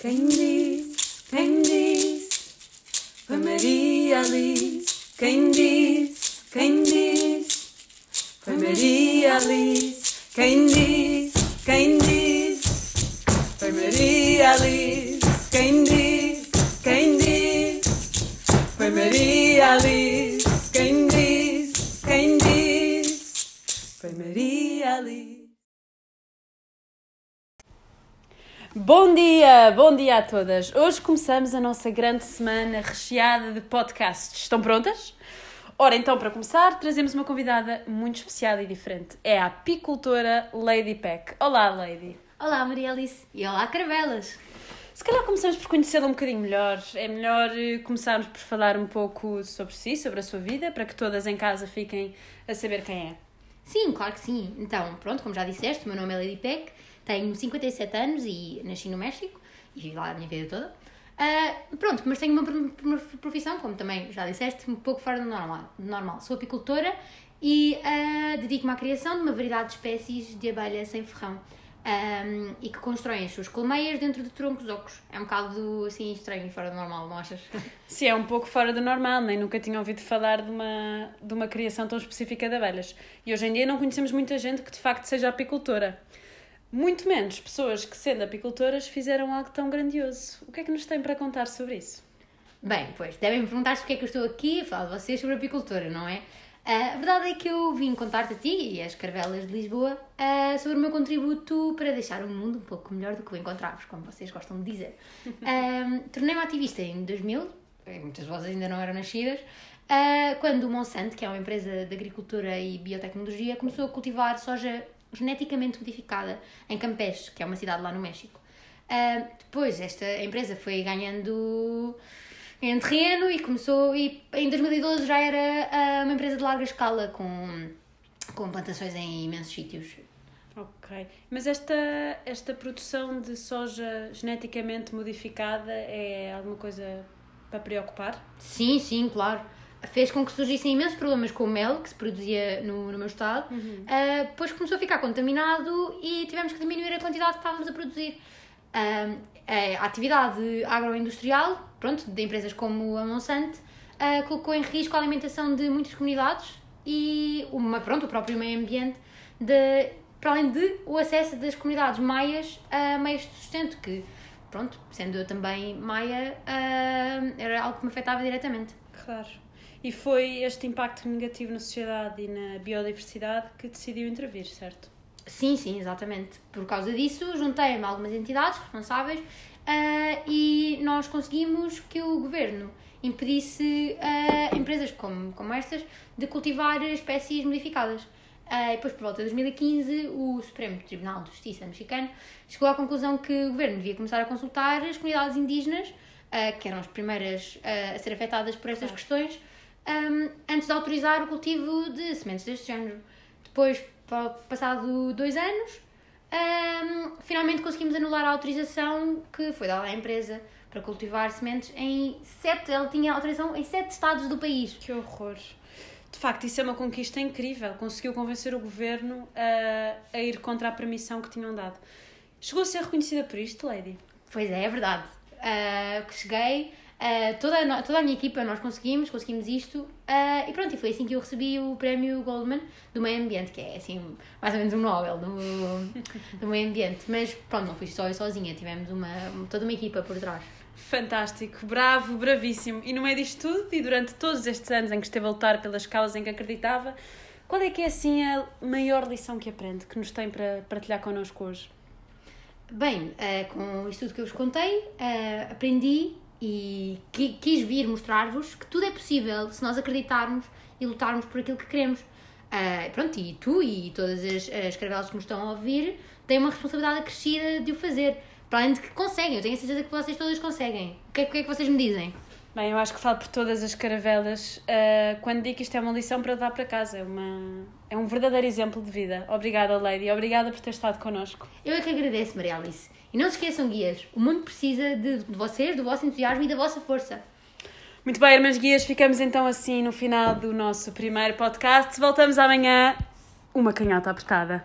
Quem diz, quem diz, foi Maria Alice. Quem diz, quem diz, foi Maria Alice. Quem diz, quem diz, foi Maria Alice. Quem diz, quem diz, foi Maria Alice. Quem diz, quem diz, foi Maria Alice. Bom dia, bom dia a todas. Hoje começamos a nossa grande semana recheada de podcasts. Estão prontas? Ora, então, para começar, trazemos uma convidada muito especial e diferente. É a apicultora Lady Peck. Olá, Lady. Olá, Maria Alice. E olá, Caravelas. Se calhar começamos por conhecê-la um bocadinho melhor. É melhor eh, começarmos por falar um pouco sobre si, sobre a sua vida, para que todas em casa fiquem a saber quem é. Sim, claro que sim. Então, pronto, como já disseste, o meu nome é Lady Peck, tenho 57 anos e nasci no México e vivi lá a minha vida toda. Ah, pronto, mas tenho uma, pro- uma profissão, como também já disseste, um pouco fora do normal. normal. Sou apicultora e ah, dedico-me à criação de uma variedade de espécies de abelha sem ferrão. ahm, e que constroem as suas colmeias dentro de troncos ocos. É um bocado assim estranho e fora do normal, não achas? Se é um pouco fora do normal, nem nunca tinha ouvido falar de uma, de uma criação tão específica de abelhas. E hoje em dia não conhecemos muita gente que de facto seja apicultora. Muito menos pessoas que, sendo apicultoras, fizeram algo tão grandioso. O que é que nos tem para contar sobre isso? Bem, pois, devem me perguntar porque é que eu estou aqui a falar de vocês sobre apicultura, não é? Ah, a verdade é que eu vim contar-te a ti e às Carvelas de Lisboa ah, sobre o meu contributo para deixar o mundo um pouco melhor do que o encontramos, como vocês gostam de dizer. Ah, Tornei-me ativista em 2000, e muitas de vocês ainda não eram nascidas, ah, quando o Monsanto, que é uma empresa de agricultura e biotecnologia, começou a cultivar soja geneticamente modificada em Campeche, que é uma cidade lá no México. Ah, depois, esta empresa foi ganhando em terreno e começou. E em 2012 já era ah, uma empresa de larga escala com, com plantações em imensos sítios. Ok. Mas esta, esta produção de soja geneticamente modificada é alguma coisa para preocupar? Sim, sim, claro. Fez com que surgissem imensos problemas com o mel que se produzia no, no meu estado. Ah, depois começou a ficar contaminado e tivemos que diminuir a quantidade que estávamos a produzir. Ah, a atividade agroindustrial, pronto, de empresas como a Monsanto, ah, colocou em risco a alimentação de muitas comunidades e uma, pronto, o próprio meio ambiente, de, para além de o acesso das comunidades maias a meios de sustento, que, pronto, sendo eu também maia, era algo que me afetava diretamente. Claro. E foi este impacto negativo na sociedade e na biodiversidade que decidiu intervir, certo? Sim, sim, exatamente. Por causa disso, juntei-me a algumas entidades responsáveis ah, e nós conseguimos que o governo impedisse ah, empresas como, como estas de cultivar espécies modificadas. Ah, e depois, por volta de 2015, o Supremo Tribunal de Justiça mexicano chegou à conclusão que o governo devia começar a consultar as comunidades indígenas, ah, que eram as primeiras a ser afetadas por estas Claro. questões, ah, antes de autorizar o cultivo de sementes deste género. Depois, pa- passado dois anos, ahm, finalmente conseguimos anular a autorização que foi dada à empresa para cultivar sementes em sete, ela tinha autorização em sete estados do país. Que horror. De facto, isso é uma conquista incrível. Conseguiu convencer o governo a, a ir contra a permissão que tinham dado. Chegou a ser reconhecida por isto, Lady? Pois é, é verdade. Que cheguei, ah, toda, a toda a minha equipa, nós conseguimos, conseguimos isto, ah, e pronto, e foi assim que eu recebi o prémio Goldman do meio ambiente, que é assim, mais ou menos um Nobel do, do meio ambiente. Mas pronto, não fui só eu sozinha, tivemos uma, toda uma equipa por trás. Fantástico, bravo, bravíssimo. E no meio disto tudo, e durante todos estes anos em que esteve a lutar pelas causas em que acreditava, qual é que é assim a maior lição que aprende, que nos tem para partilhar connosco hoje? Bem, eh, com isto tudo que eu vos contei, aprendi e qui- quis vir mostrar-vos que tudo é possível se nós acreditarmos e lutarmos por aquilo que queremos. Eh, pronto, e tu e todas as, as caravelas que nos estão a ouvir têm uma responsabilidade acrescida de o fazer. Para além de que conseguem, eu tenho a certeza que vocês todas conseguem. O que é, o que, é que vocês me dizem? Bem, eu acho que falo por todas as caravelas ah, quando digo que isto é uma lição para levar para casa. É, uma, é um verdadeiro exemplo de vida. Obrigada, Lady. Obrigada por ter estado connosco. Eu é que agradeço, Maria Alice. E não se esqueçam, guias, o mundo precisa de, de vocês, do vosso entusiasmo e da vossa força. Muito bem, irmãs guias, ficamos então assim no final do nosso primeiro podcast. Voltamos amanhã. Uma canhota apertada.